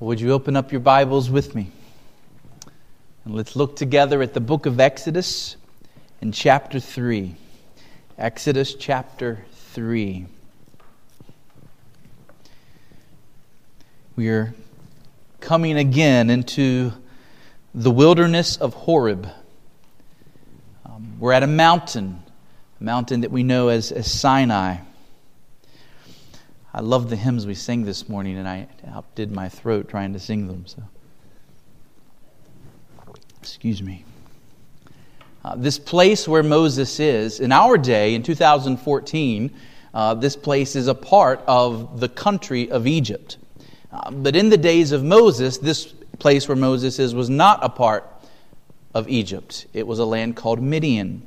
Would you open up your Bibles with me? And let's look together at the book of Exodus in chapter 3. Exodus chapter 3. We are coming again into the wilderness of Horeb. Um, we're at a mountain, a mountain that we know as, as Sinai. I love the hymns we sang this morning, and I outdid my throat trying to sing them. So, excuse me. Uh, this place where Moses is, in our day, in 2014, uh, this place is a part of the country of Egypt. Uh, but in the days of Moses, this place where Moses is was not a part of Egypt. It was a land called Midian.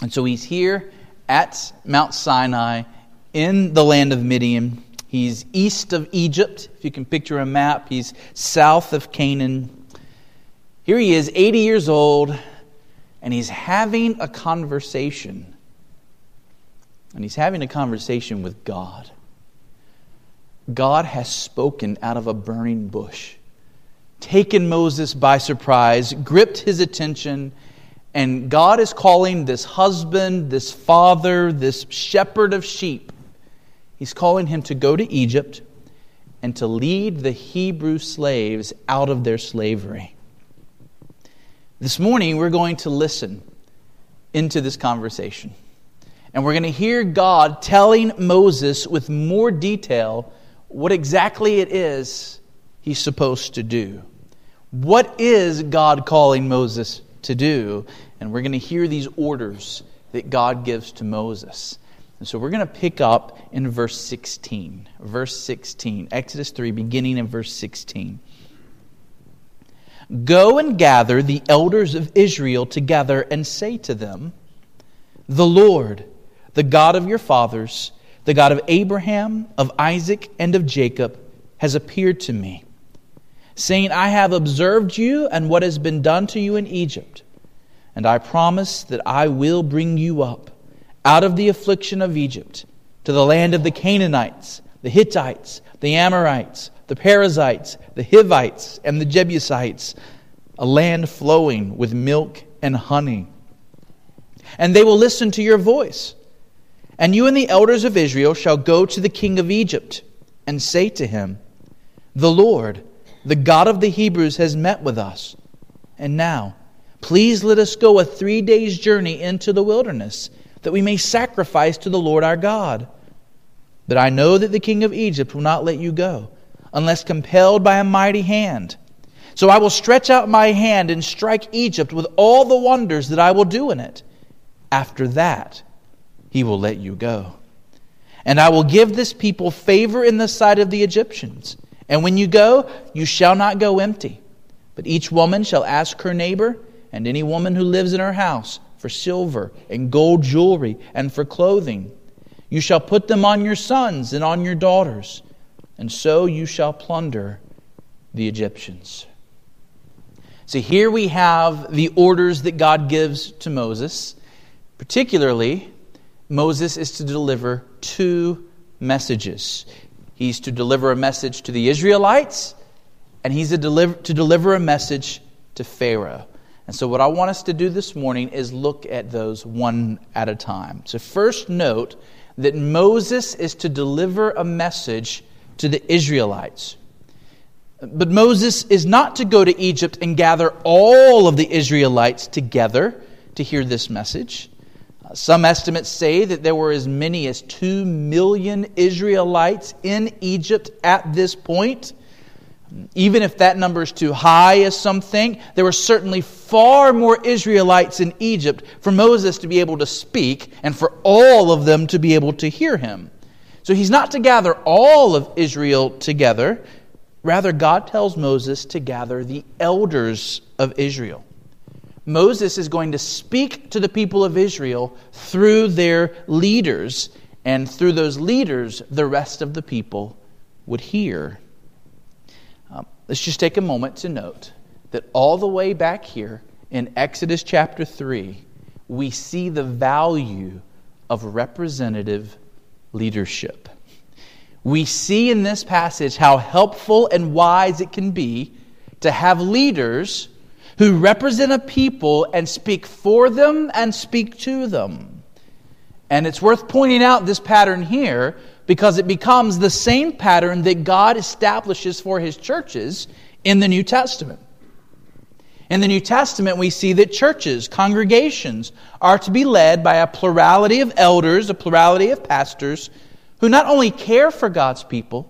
And so he's here at Mount Sinai in the land of Midian. He's east of Egypt. If you can picture a map, he's south of Canaan. Here he is, 80 years old, and he's having a conversation. And he's having a conversation with God. God has spoken out of a burning bush, taken Moses by surprise, gripped his attention, and God is calling this husband, this father, this shepherd of sheep He's calling him to go to Egypt and to lead the Hebrew slaves out of their slavery. This morning, we're going to listen into this conversation. And we're going to hear God telling Moses with more detail what exactly it is he's supposed to do. What is God calling Moses to do? And we're going to hear these orders that God gives to Moses. And so we're going to pick up in verse 16. Verse 16, Exodus 3, beginning in verse 16. Go and gather the elders of Israel together and say to them, The Lord, the God of your fathers, the God of Abraham, of Isaac, and of Jacob, has appeared to me, saying, I have observed you and what has been done to you in Egypt, and I promise that I will bring you up out of the affliction of Egypt to the land of the Canaanites, the Hittites, the Amorites, the Perizzites, the Hivites, and the Jebusites, a land flowing with milk and honey. And they will listen to your voice. And you and the elders of Israel shall go to the king of Egypt and say to him, The Lord, the God of the Hebrews, has met with us. And now, please let us go a three days' journey into the wilderness that we may sacrifice to the Lord our God. But I know that the king of Egypt will not let you go, unless compelled by a mighty hand. So I will stretch out my hand and strike Egypt with all the wonders that I will do in it. After that, he will let you go. And I will give this people favor in the sight of the Egyptians. And when you go, you shall not go empty. But each woman shall ask her neighbor, and any woman who lives in her house, for silver and gold jewelry and for clothing. You shall put them on your sons and on your daughters, and so you shall plunder the Egyptians. So here we have the orders that God gives to Moses. Particularly, Moses is to deliver two messages. He's to deliver a message to the Israelites, and he's to deliver, to deliver a message to Pharaoh. And so, what I want us to do this morning is look at those one at a time. So, first, note that Moses is to deliver a message to the Israelites. But Moses is not to go to Egypt and gather all of the Israelites together to hear this message. Uh, some estimates say that there were as many as two million Israelites in Egypt at this point. Even if that number is too high, as some think, there were certainly far more Israelites in Egypt for Moses to be able to speak and for all of them to be able to hear him. So he's not to gather all of Israel together. Rather, God tells Moses to gather the elders of Israel. Moses is going to speak to the people of Israel through their leaders, and through those leaders, the rest of the people would hear. Um, let's just take a moment to note that all the way back here in Exodus chapter 3, we see the value of representative leadership. we see in this passage how helpful and wise it can be to have leaders who represent a people and speak for them and speak to them. And it's worth pointing out this pattern here because it becomes the same pattern that God establishes for his churches in the New Testament. In the New Testament, we see that churches, congregations, are to be led by a plurality of elders, a plurality of pastors, who not only care for God's people,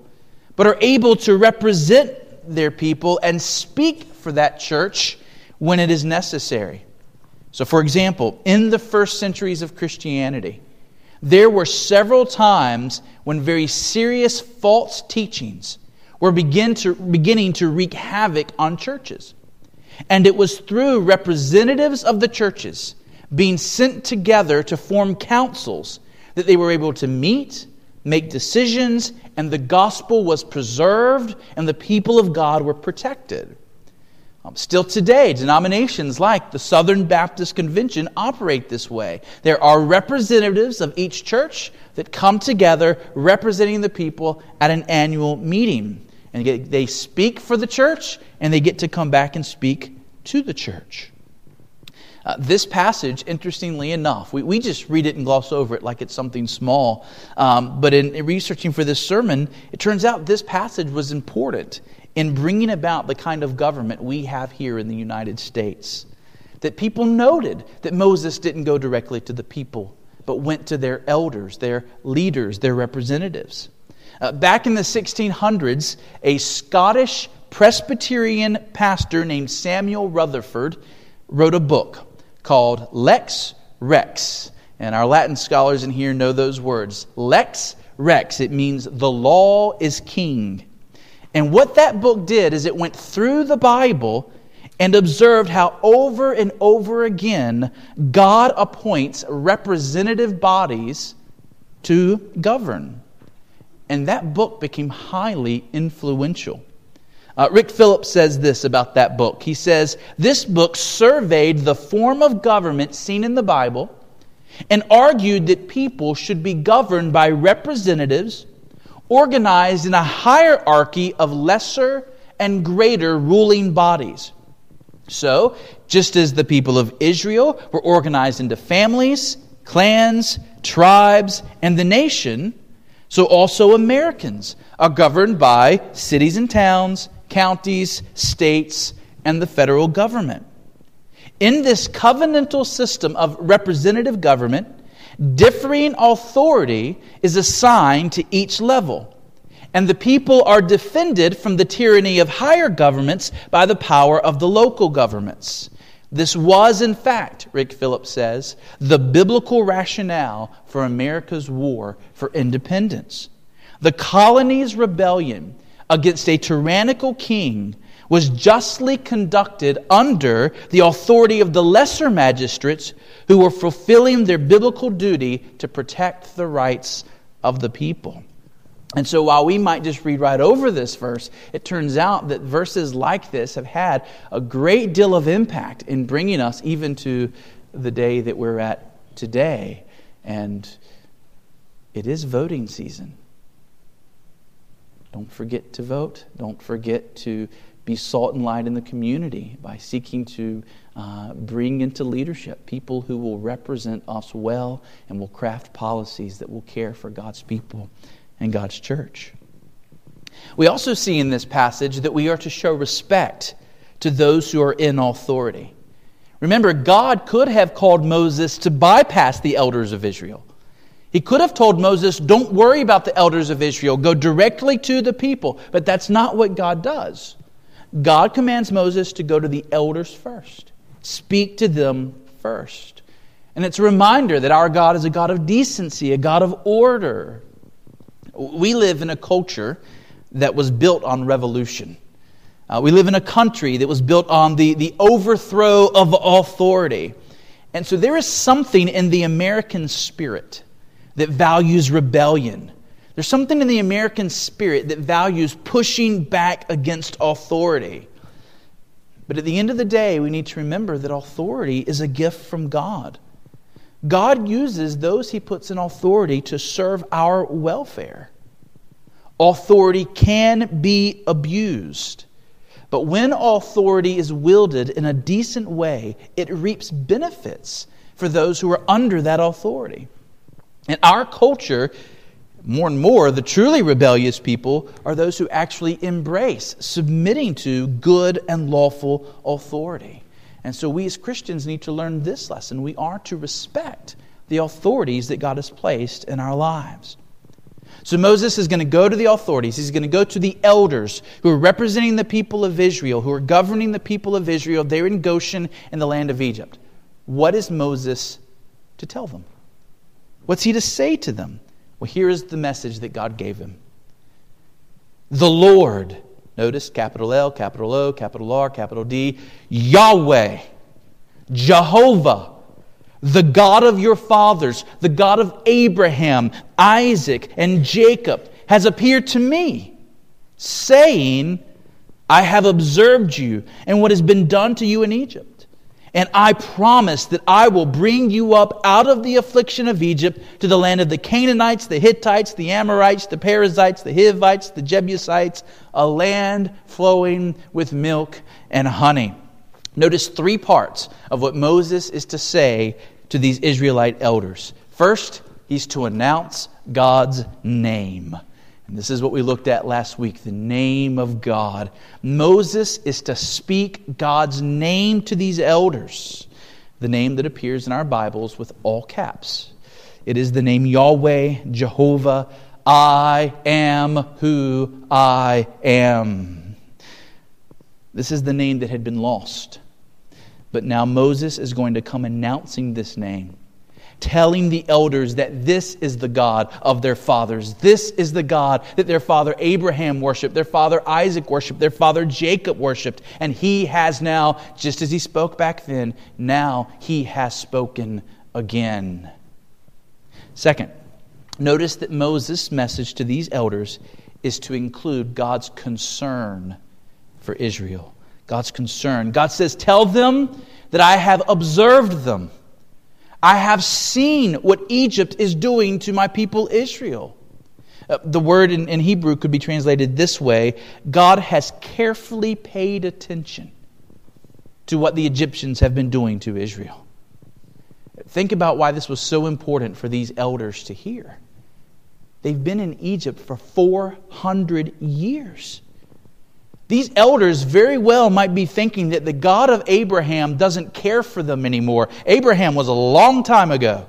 but are able to represent their people and speak for that church when it is necessary. So, for example, in the first centuries of Christianity, there were several times when very serious false teachings were begin to, beginning to wreak havoc on churches. And it was through representatives of the churches being sent together to form councils that they were able to meet, make decisions, and the gospel was preserved and the people of God were protected. Um, still today, denominations like the Southern Baptist Convention operate this way. There are representatives of each church that come together representing the people at an annual meeting. And they speak for the church and they get to come back and speak to the church. Uh, this passage, interestingly enough, we, we just read it and gloss over it like it's something small. Um, but in, in researching for this sermon, it turns out this passage was important in bringing about the kind of government we have here in the United States. That people noted that Moses didn't go directly to the people, but went to their elders, their leaders, their representatives. Uh, back in the 1600s, a Scottish Presbyterian pastor named Samuel Rutherford wrote a book called Lex Rex. And our Latin scholars in here know those words. Lex Rex, it means the law is king. And what that book did is it went through the Bible and observed how over and over again God appoints representative bodies to govern. And that book became highly influential. Uh, Rick Phillips says this about that book. He says, This book surveyed the form of government seen in the Bible and argued that people should be governed by representatives organized in a hierarchy of lesser and greater ruling bodies. So, just as the people of Israel were organized into families, clans, tribes, and the nation, so also Americans are governed by cities and towns, counties, states, and the federal government. In this covenantal system of representative government, Differing authority is assigned to each level, and the people are defended from the tyranny of higher governments by the power of the local governments. This was, in fact, Rick Phillips says, the biblical rationale for America's war for independence. The colony's rebellion against a tyrannical king was justly conducted under the authority of the lesser magistrates who were fulfilling their biblical duty to protect the rights of the people. And so, while we might just read right over this verse, it turns out that verses like this have had a great deal of impact in bringing us even to the day that we're at today. And it is voting season. Don't forget to vote. Don't forget to be salt and light in the community by seeking to uh, bring into leadership people who will represent us well and will craft policies that will care for God's people and God's church. We also see in this passage that we are to show respect to those who are in authority. Remember, God could have called Moses to bypass the elders of Israel. He could have told Moses, Don't worry about the elders of Israel, go directly to the people. But that's not what God does. God commands Moses to go to the elders first, speak to them first. And it's a reminder that our God is a God of decency, a God of order. We live in a culture that was built on revolution. Uh, we live in a country that was built on the, the overthrow of authority. And so there is something in the American spirit that values rebellion, there's something in the American spirit that values pushing back against authority. But at the end of the day, we need to remember that authority is a gift from God. God uses those he puts in authority to serve our welfare. authority can be abused. But when authority is wielded in a decent way, it reaps benefits for those who are under that authority. In our culture, more and more, the truly rebellious people are those who actually embrace submitting to good and lawful authority. And so we as Christians need to learn this lesson. We are to respect the authorities that God has placed in our lives. So Moses is going to go to the authorities. He's going to go to the elders who are representing the people of Israel, who are governing the people of Israel. They're in Goshen in the land of Egypt. What is Moses to tell them? What's he to say to them? Well, here is the message that God gave him The Lord, notice capital L, capital O, capital R, capital D, Yahweh, Jehovah the God of your fathers, the God of Abraham, Isaac, and Jacob, has appeared to me, saying, I have observed you and what has been done to you in Egypt. And I promise that I will bring you up out of the affliction of Egypt to the land of the Canaanites, the Hittites, the Amorites, the Perizzites, the Hivites, the Jebusites, a land flowing with milk and honey. Notice three parts of what Moses is to say to these Israelite elders. First, he's to announce God's name. And this is what we looked at last week the name of God. Moses is to speak God's name to these elders, the name that appears in our Bibles with all caps. It is the name Yahweh, Jehovah, I am who I am. This is the name that had been lost. But now Moses is going to come announcing this name, telling the elders that this is the God of their fathers. This is the God that their father Abraham worshiped, their father Isaac worshiped, their father Jacob worshiped. And he has now, just as he spoke back then, now he has spoken again. Second, notice that Moses' message to these elders is to include God's concern for Israel. God's concern. God says, Tell them that I have observed them. I have seen what Egypt is doing to my people Israel. Uh, the word in, in Hebrew could be translated this way God has carefully paid attention to what the Egyptians have been doing to Israel. Think about why this was so important for these elders to hear. They've been in Egypt for 400 years. These elders very well might be thinking that the God of Abraham doesn't care for them anymore. Abraham was a long time ago.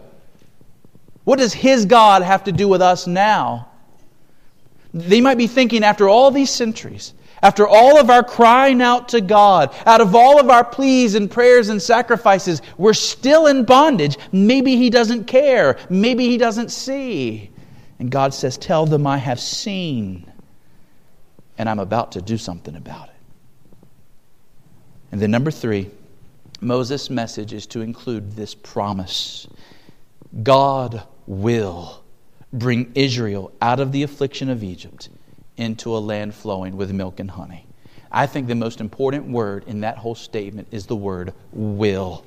What does his God have to do with us now? They might be thinking after all these centuries, after all of our crying out to God, out of all of our pleas and prayers and sacrifices, we're still in bondage. Maybe He doesn't care. Maybe He doesn't see. And God says, Tell them I have seen and I'm about to do something about it. And then, number three, Moses' message is to include this promise God will bring Israel out of the affliction of Egypt into a land flowing with milk and honey. I think the most important word in that whole statement is the word will.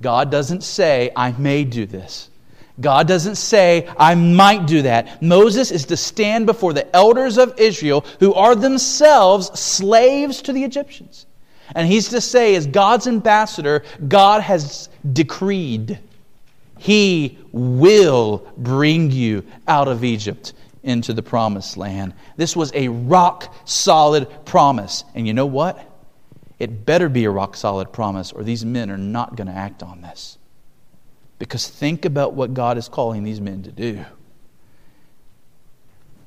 God doesn't say, I may do this. God doesn't say, I might do that. Moses is to stand before the elders of Israel, who are themselves slaves to the Egyptians. And he's to say, as God's ambassador, God has decreed, He will bring you out of Egypt into the promised land. This was a rock solid promise. And you know what? It better be a rock solid promise, or these men are not going to act on this. Because think about what God is calling these men to do.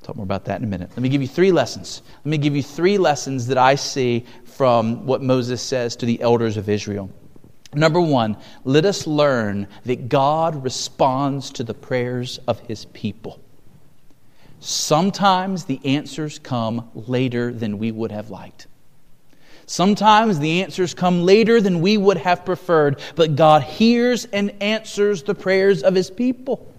talk more about that in a minute. Let me give you three lessons. Let me give you three lessons that I see from what Moses says to the elders of Israel. Number one, let us learn that God responds to the prayers of his people. Sometimes the answers come later than we would have liked. Sometimes the answers come later than we would have preferred, but God hears and answers the prayers of his people.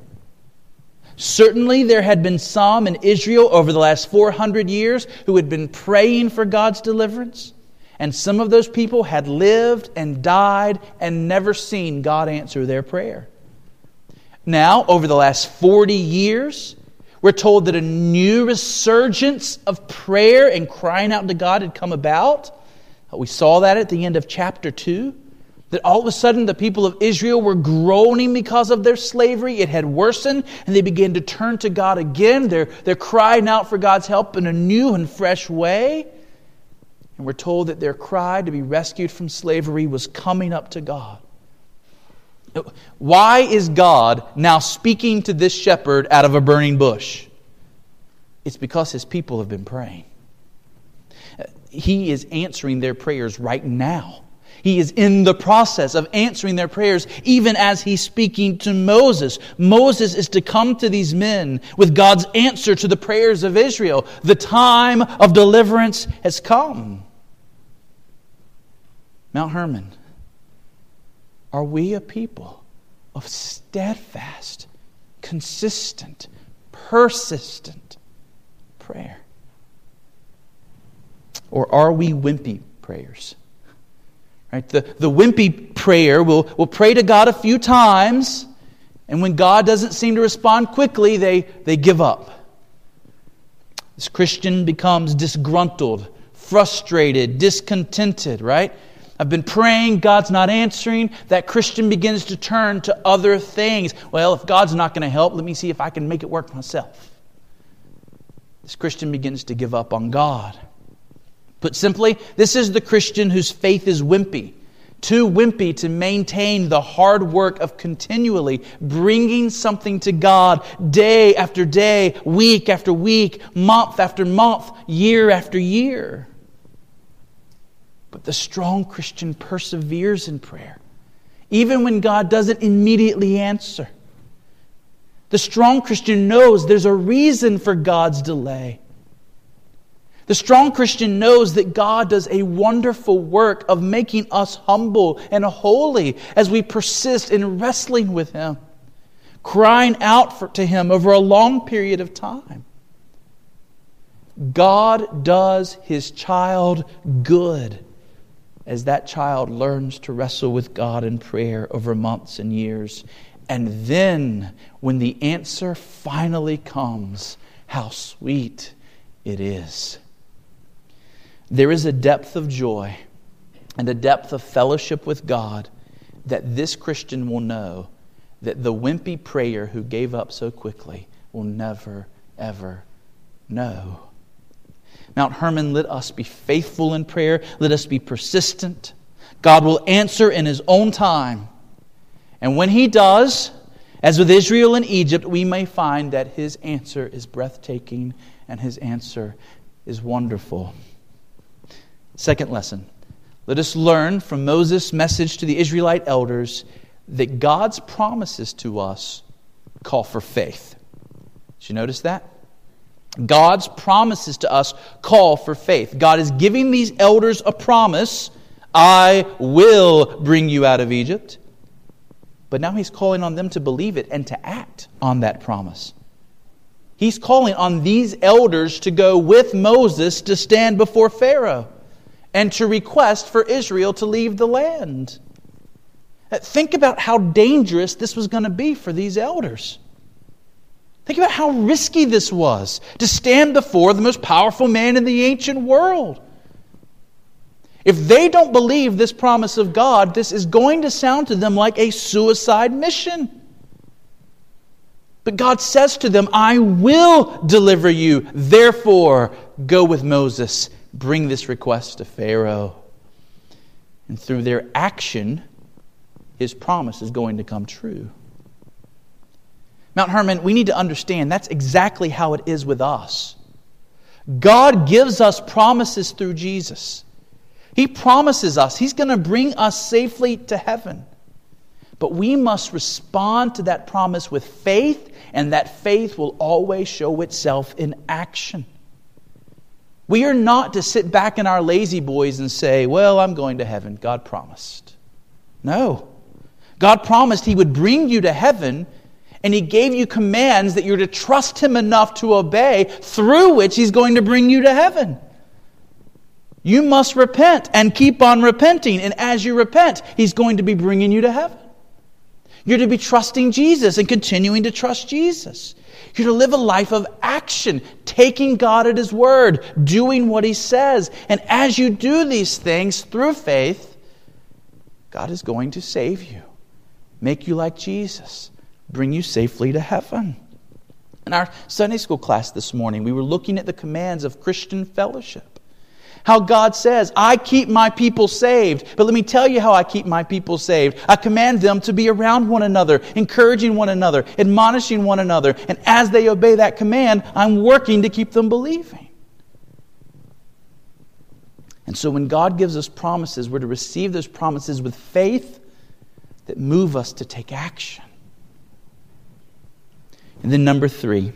Certainly, there had been some in Israel over the last 400 years who had been praying for God's deliverance. And some of those people had lived and died and never seen God answer their prayer. Now, over the last 40 years, We're told that a new resurgence of prayer and crying out to God had come about. We saw that at the end of chapter 2 that all of a sudden the people of Israel were groaning because of their slavery. It had worsened, and they began to turn to God again. They're, they're crying out for God's help in a new and fresh way. And we're told that their cry to be rescued from slavery was coming up to God. Why is God now speaking to this shepherd out of a burning bush? It's because his people have been praying. He is answering their prayers right now. He is in the process of answering their prayers, even as he's speaking to Moses. Moses is to come to these men with God's answer to the prayers of Israel. The time of deliverance has come. Mount Hermon, are we a people of steadfast, consistent, persistent prayer? Or are we wimpy prayers? Right? The, the wimpy prayer will, will pray to God a few times, and when God doesn't seem to respond quickly, they, they give up. This Christian becomes disgruntled, frustrated, discontented, right? I've been praying, God's not answering. That Christian begins to turn to other things. Well, if God's not going to help, let me see if I can make it work myself. This Christian begins to give up on God. Put simply, this is the Christian whose faith is wimpy, too wimpy to maintain the hard work of continually bringing something to God day after day, week after week, month after month, year after year. But the strong Christian perseveres in prayer, even when God doesn't immediately answer. The strong Christian knows there's a reason for God's delay. The strong Christian knows that God does a wonderful work of making us humble and holy as we persist in wrestling with Him, crying out for, to Him over a long period of time. God does His child good as that child learns to wrestle with God in prayer over months and years. And then, when the answer finally comes, how sweet it is. There is a depth of joy and a depth of fellowship with God that this Christian will know that the wimpy prayer who gave up so quickly will never, ever know. Mount Hermon, let us be faithful in prayer. Let us be persistent. God will answer in His own time. And when He does, as with Israel and Egypt, we may find that His answer is breathtaking and His answer is wonderful. Second lesson let us learn from Moses' message to the Israelite elders that God's promises to us call for faith. Did you notice that? God's promises to us call for faith. God is giving these elders a promise I will bring you out of Egypt. But now he's calling on them to believe it and to act on that promise. He's calling on these elders to go with Moses to stand before Pharaoh and to request for Israel to leave the land. Uh, think about how dangerous this was going to be for these elders. Think about how risky this was to stand before the most powerful man in the ancient world. If they don't believe this promise of God, this is going to sound to them like a suicide mission. But God says to them, I will deliver you. Therefore, go with Moses bring this request to Pharaoh. And through their action, his promise is going to come true. Mount Hermon, we need to understand that's exactly how it is with us. God gives us promises through Jesus. He promises us He's going to bring us safely to heaven. But we must respond to that promise with faith, and that faith will always show itself in action. We are not to sit back in our La-Z-Boys and say, Well, I'm going to heaven. God promised. No. God promised He would bring you to heaven, and He gave you commands that you're to trust Him enough to obey, through which He's going to bring you to heaven. You must repent and keep on repenting, and as you repent, He's going to be bringing you to heaven. You're to be trusting Jesus and continuing to trust Jesus. You're to live a life of action, taking God at His word, doing what He says. And as you do these things through faith, God is going to save you, make you like Jesus, bring you safely to heaven. In our Sunday school class this morning, we were looking at the commands of Christian fellowship. How God says, I keep my people saved. But let me tell you how I keep my people saved. I command them to be around one another, encouraging one another, admonishing one another. And as they obey that command, I'm working to keep them believing. And so when God gives us promises, we're to receive those promises with faith that move us to take action. And then, number three,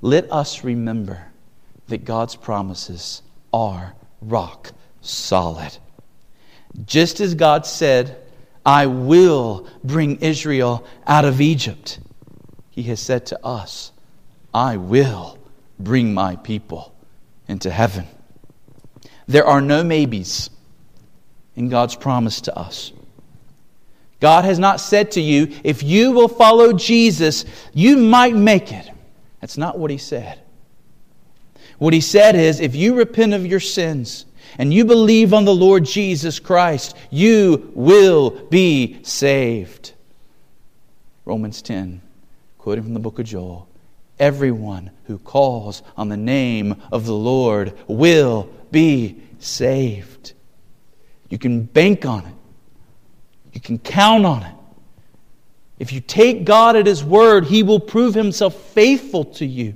let us remember that God's promises are rock solid. Just as God said, I will bring Israel out of Egypt, He has said to us, I will bring my people into heaven. There are no maybes in God's promise to us. God has not said to you, if you will follow Jesus, you might make it. That's not what He said. What He said is, if you repent of your sins and you believe on the Lord Jesus Christ, you will be saved. Romans 10, quoting from the book of Joel Everyone who calls on the name of the Lord will be saved. You can bank on it. You can count on it. If you take God at His word, He will prove Himself faithful to you.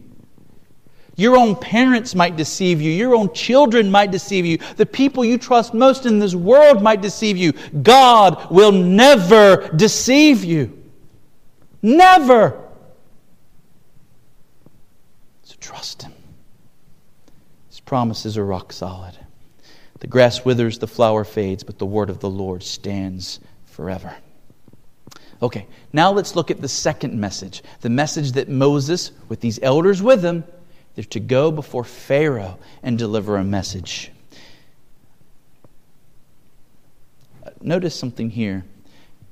Your own parents might deceive you. Your own children might deceive you. The people you trust most in this world might deceive you. God will never deceive you. Never. So trust Him. His promises are rock solid. The grass withers, the flower fades, but the word of the Lord stands forever. Okay, now let's look at the second message the message that Moses, with these elders with him, they're to go before Pharaoh and deliver a message. Notice something here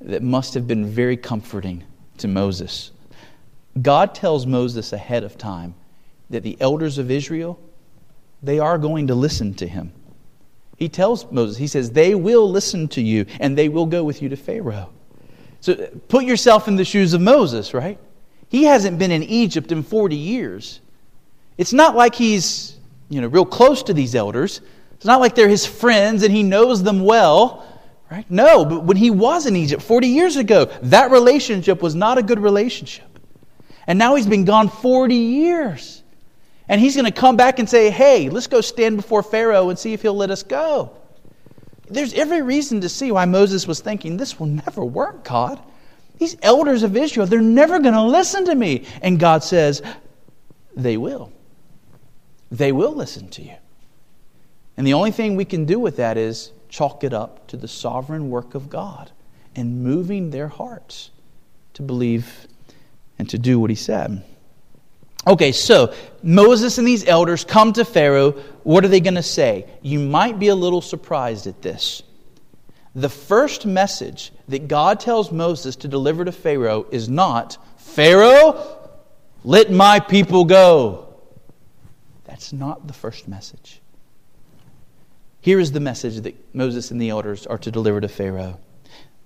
that must have been very comforting to Moses. God tells Moses ahead of time that the elders of Israel they are going to listen to him. He tells Moses, he says, they will listen to you and they will go with you to Pharaoh. So put yourself in the shoes of Moses, right? He hasn't been in Egypt in 40 years. It's not like he's, you know, real close to these elders. It's not like they're his friends and he knows them well, right? No, but when he was in Egypt 40 years ago, that relationship was not a good relationship. And now he's been gone 40 years. And he's going to come back and say, hey, let's go stand before Pharaoh and see if he'll let us go. There's every reason to see why Moses was thinking, this will never work, God. These elders of Israel, they're never going to listen to me. And God says, they will. They will listen to you. And the only thing we can do with that is chalk it up to the sovereign work of God and moving their hearts to believe and to do what he said. Okay, so Moses and these elders come to Pharaoh. What are they going to say? You might be a little surprised at this. The first message that God tells Moses to deliver to Pharaoh is not, Pharaoh, let my people go. That's not the first message. Here is the message that Moses and the elders are to deliver to Pharaoh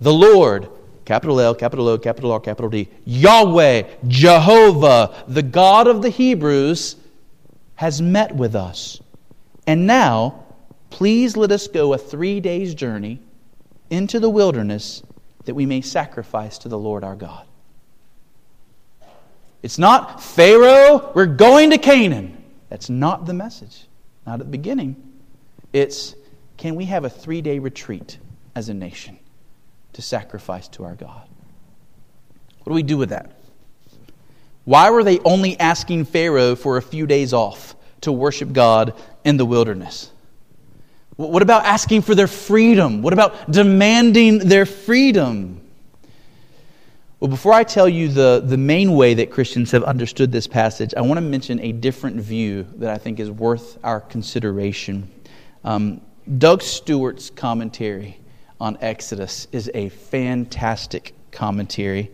The Lord capital L, capital O, capital R, capital D, Yahweh, Jehovah, the God of the Hebrews, has met with us. And now, please let us go a three days' journey into the wilderness that we may sacrifice to the Lord our God. It's not, Pharaoh, we're going to Canaan. That's not the message, not at the beginning. It's, can we have a three day retreat as a nation? to sacrifice to our God. What do we do with that? Why were they only asking Pharaoh for a few days off to worship God in the wilderness? What about asking for their freedom? What about demanding their freedom? Well, before I tell you the, the main way that Christians have understood this passage, I want to mention a different view that I think is worth our consideration. Um, Doug Stuart's commentary on Exodus is a fantastic commentary.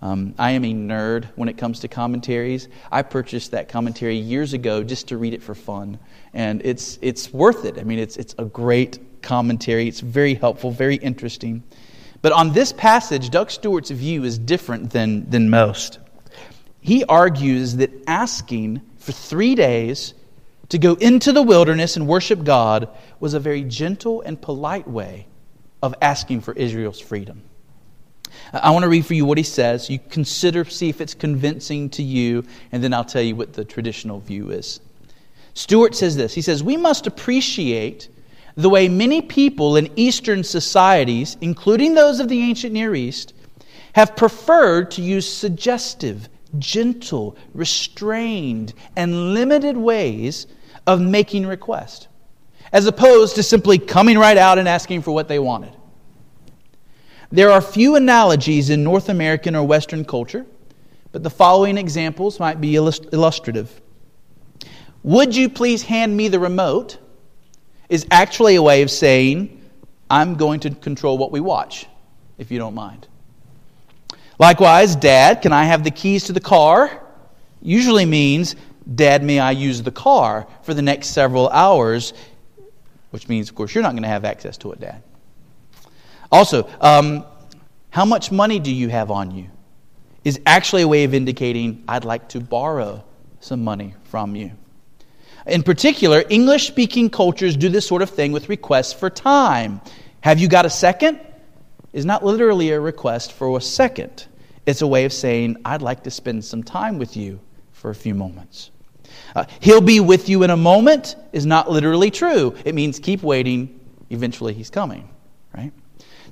Um, I am a nerd when it comes to commentaries. I purchased that commentary years ago just to read it for fun, and it's it's worth it. I mean, it's it's a great commentary. It's very helpful, very interesting. But on this passage, Doug Stuart's view is different than than most. He argues that asking for three days to go into the wilderness and worship God was a very gentle and polite way of asking for Israel's freedom. I want to read for you what he says. You consider, see if it's convincing to you, and then I'll tell you what the traditional view is. Stuart says this He says, We must appreciate the way many people in Eastern societies, including those of the ancient Near East, have preferred to use suggestive, gentle, restrained, and limited ways of making request, as opposed to simply coming right out and asking for what they wanted. There are few analogies in North American or Western culture, but the following examples might be illustrative. Would you please hand me the remote? Is actually a way of saying, I'm going to control what we watch, if you don't mind. Likewise, Dad, can I have the keys to the car? Usually means, Dad, may I use the car for the next several hours? Which means, of course, you're not going to have access to it, Dad. Also, um, how much money do you have on you? Is actually a way of indicating, I'd like to borrow some money from you. In particular, English speaking cultures do this sort of thing with requests for time. Have you got a second? Is not literally a request for a second. It's a way of saying, I'd like to spend some time with you for a few moments. Uh, he'll be with you in a moment is not literally true. It means keep waiting, eventually he's coming, right?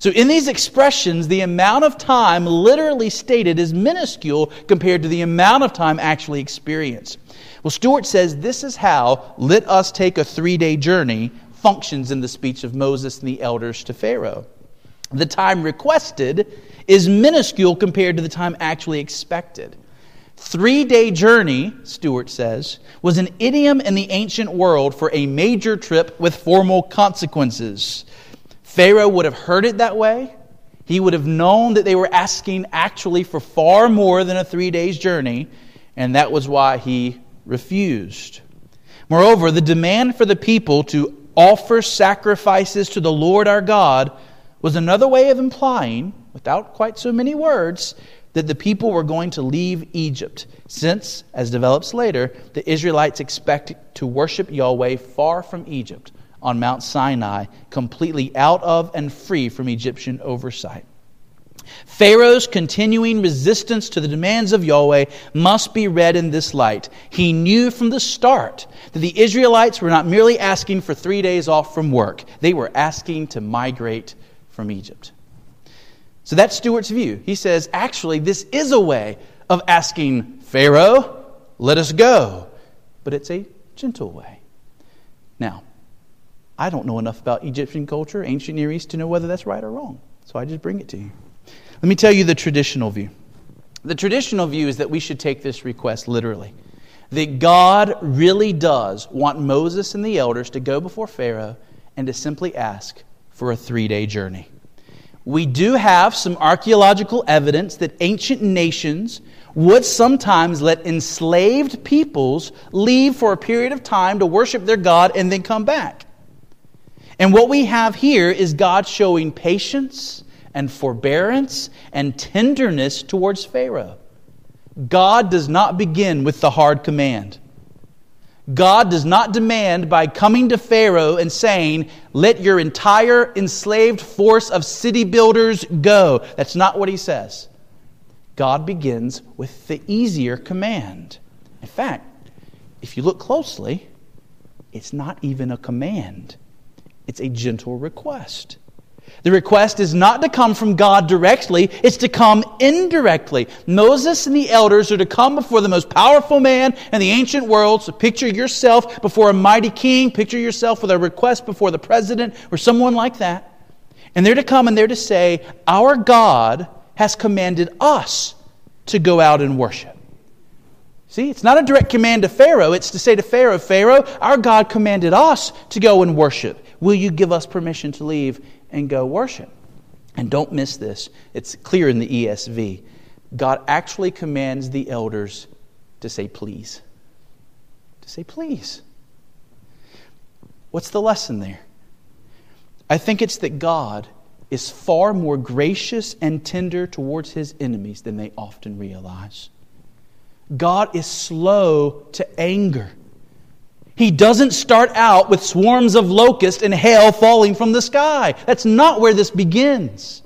So, in these expressions, the amount of time literally stated is minuscule compared to the amount of time actually experienced. Well, Stuart says this is how let us take a three day journey functions in the speech of Moses and the elders to Pharaoh. The time requested is minuscule compared to the time actually expected. Three day journey, Stuart says, was an idiom in the ancient world for a major trip with formal consequences. Pharaoh would have heard it that way. He would have known that they were asking actually for far more than a three days journey, and that was why he refused. Moreover, the demand for the people to offer sacrifices to the Lord our God was another way of implying, without quite so many words, that the people were going to leave Egypt, since, as develops later, the Israelites expect to worship Yahweh far from Egypt on Mount Sinai, completely out of and free from Egyptian oversight. Pharaoh's continuing resistance to the demands of Yahweh must be read in this light. He knew from the start that the Israelites were not merely asking for three days off from work, they were asking to migrate from Egypt. So that's Stuart's view. He says, actually, this is a way of asking Pharaoh, let us go. But it's a gentle way. Now, I don't know enough about Egyptian culture, ancient Near East, to know whether that's right or wrong. So I just bring it to you. Let me tell you the traditional view. The traditional view is that we should take this request literally. That God really does want Moses and the elders to go before Pharaoh and to simply ask for a three day journey. We do have some archaeological evidence that ancient nations would sometimes let enslaved peoples leave for a period of time to worship their God and then come back. And what we have here is God showing patience and forbearance and tenderness towards Pharaoh. God does not begin with the hard command. God does not demand by coming to Pharaoh and saying, Let your entire enslaved force of city builders go. That's not what he says. God begins with the easier command. In fact, if you look closely, it's not even a command. It's a gentle request. The request is not to come from God directly, it's to come indirectly. Moses and the elders are to come before the most powerful man in the ancient world. So picture yourself before a mighty king, picture yourself with a request before the president or someone like that. And they're to come and they're to say, Our God has commanded us to go out and worship. See, it's not a direct command to Pharaoh. It's to say to Pharaoh, Pharaoh, our God commanded us to go and worship. Will you give us permission to leave and go worship? And don't miss this, it's clear in the ESV. God actually commands the elders to say please. To say please. What's the lesson there? I think it's that God is far more gracious and tender towards his enemies than they often realize. God is slow to anger. He doesn't start out with swarms of locusts and hail falling from the sky. That's not where this begins.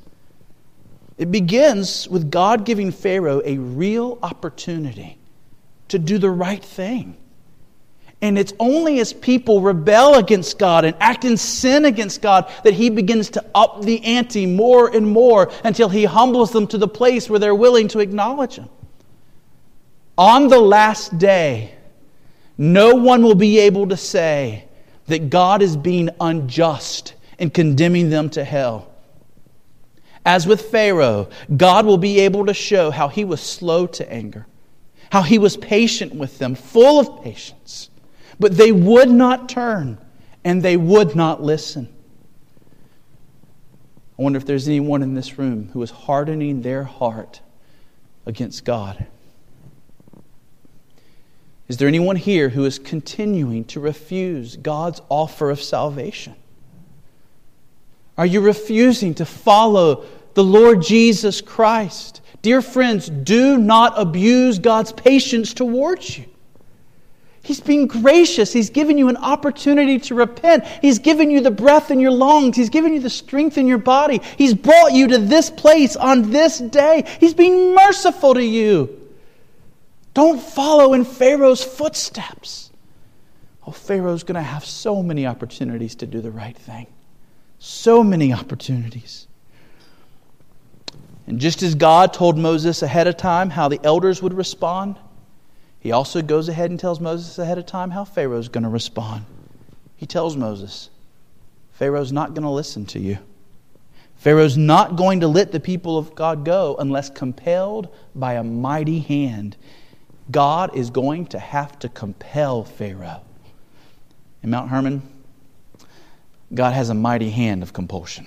It begins with God giving Pharaoh a real opportunity to do the right thing. And it's only as people rebel against God and act in sin against God that He begins to up the ante more and more until He humbles them to the place where they're willing to acknowledge Him. On the last day, no one will be able to say that God is being unjust in condemning them to hell. As with Pharaoh, God will be able to show how he was slow to anger, how he was patient with them, full of patience. But they would not turn and they would not listen. I wonder if there's anyone in this room who is hardening their heart against God. Is there anyone here who is continuing to refuse God's offer of salvation? Are you refusing to follow the Lord Jesus Christ? Dear friends, do not abuse God's patience towards you. He's being gracious. He's given you an opportunity to repent. He's given you the breath in your lungs. He's given you the strength in your body. He's brought you to this place on this day. He's being merciful to you. Don't follow in Pharaoh's footsteps. Oh, Pharaoh's going to have so many opportunities to do the right thing. So many opportunities. And just as God told Moses ahead of time how the elders would respond, he also goes ahead and tells Moses ahead of time how Pharaoh's going to respond. He tells Moses, Pharaoh's not going to listen to you. Pharaoh's not going to let the people of God go unless compelled by a mighty hand. God is going to have to compel Pharaoh. In Mount Hermon, God has a mighty hand of compulsion.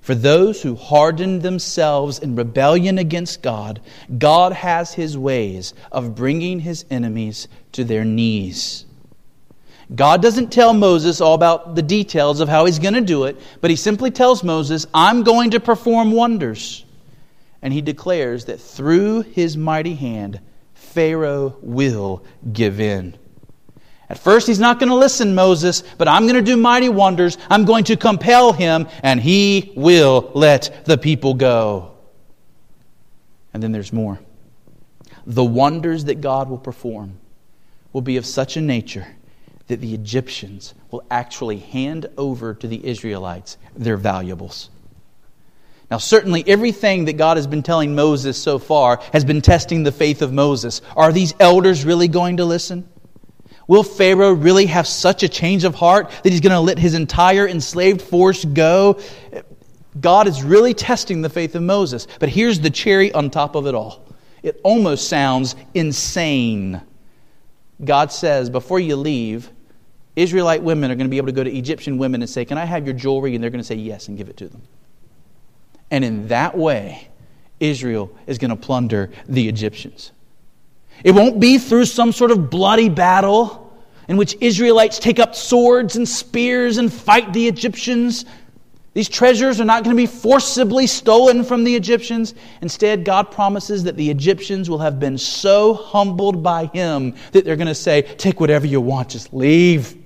For those who harden themselves in rebellion against God, God has his ways of bringing his enemies to their knees. God doesn't tell Moses all about the details of how he's going to do it, but he simply tells Moses, I'm going to perform wonders. And he declares that through his mighty hand, Pharaoh will give in. At first, he's not going to listen, Moses, but I'm going to do mighty wonders. I'm going to compel him, and he will let the people go. And then there's more. The wonders that God will perform will be of such a nature that the Egyptians will actually hand over to the Israelites their valuables. Now, certainly everything that God has been telling Moses so far has been testing the faith of Moses. Are these elders really going to listen? Will Pharaoh really have such a change of heart that he's going to let his entire enslaved force go? God is really testing the faith of Moses. But here's the cherry on top of it all it almost sounds insane. God says, before you leave, Israelite women are going to be able to go to Egyptian women and say, Can I have your jewelry? And they're going to say yes and give it to them. And in that way, Israel is going to plunder the Egyptians. It won't be through some sort of bloody battle in which Israelites take up swords and spears and fight the Egyptians. These treasures are not going to be forcibly stolen from the Egyptians. Instead, God promises that the Egyptians will have been so humbled by Him that they're going to say, Take whatever you want, just leave.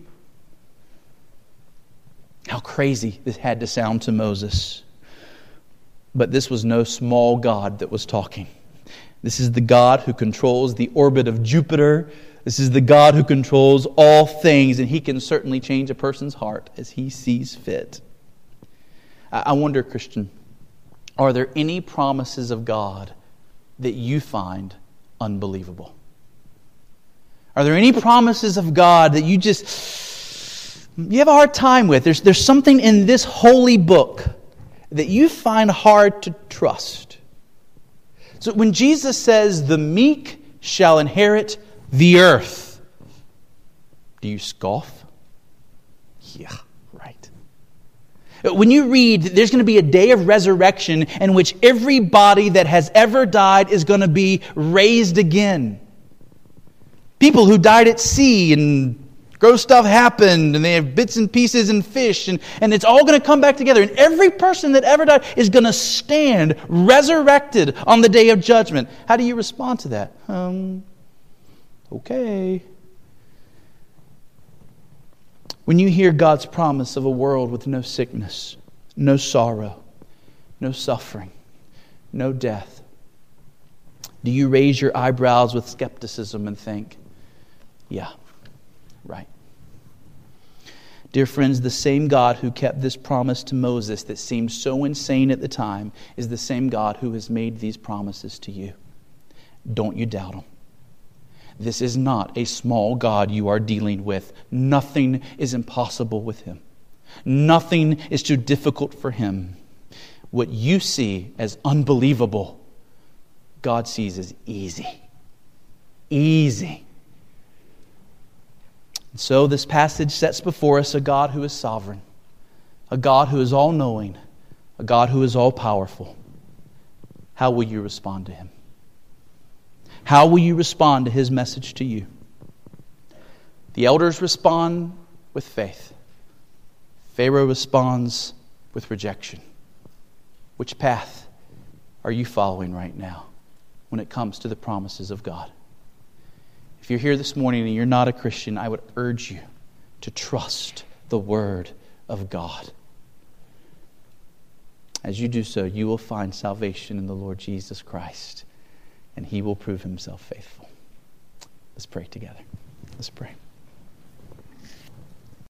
How crazy this had to sound to Moses. But this was no small God that was talking. This is the God who controls the orbit of Jupiter. This is the God who controls all things, and He can certainly change a person's heart as He sees fit. I wonder, Christian, are there any promises of God that you find unbelievable? Are there any promises of God that you just you have a hard time with? There's, there's something in this holy book that you find hard to trust. So when Jesus says, the meek shall inherit the earth, do you scoff? Yeah, right. When you read, there's going to be a day of resurrection in which every body that has ever died is going to be raised again. People who died at sea and gross stuff happened and they have bits and pieces and fish and, and it's all going to come back together. And every person that ever died is going to stand resurrected on the day of judgment. How do you respond to that? Um, okay. When you hear God's promise of a world with no sickness, no sorrow, no suffering, no death, do you raise your eyebrows with skepticism and think, yeah, right? Dear friends, the same God who kept this promise to Moses that seemed so insane at the time is the same God who has made these promises to you. Don't you doubt him. This is not a small God you are dealing with. Nothing is impossible with him, nothing is too difficult for him. What you see as unbelievable, God sees as easy. Easy. And so, this passage sets before us a God who is sovereign, a God who is all knowing, a God who is all powerful. How will you respond to him? How will you respond to his message to you? The elders respond with faith. Pharaoh responds with rejection. Which path are you following right now when it comes to the promises of God? If you're here this morning and you're not a Christian, I would urge you to trust the Word of God. As you do so, you will find salvation in the Lord Jesus Christ and he will prove himself faithful. Let's pray together. Let's pray.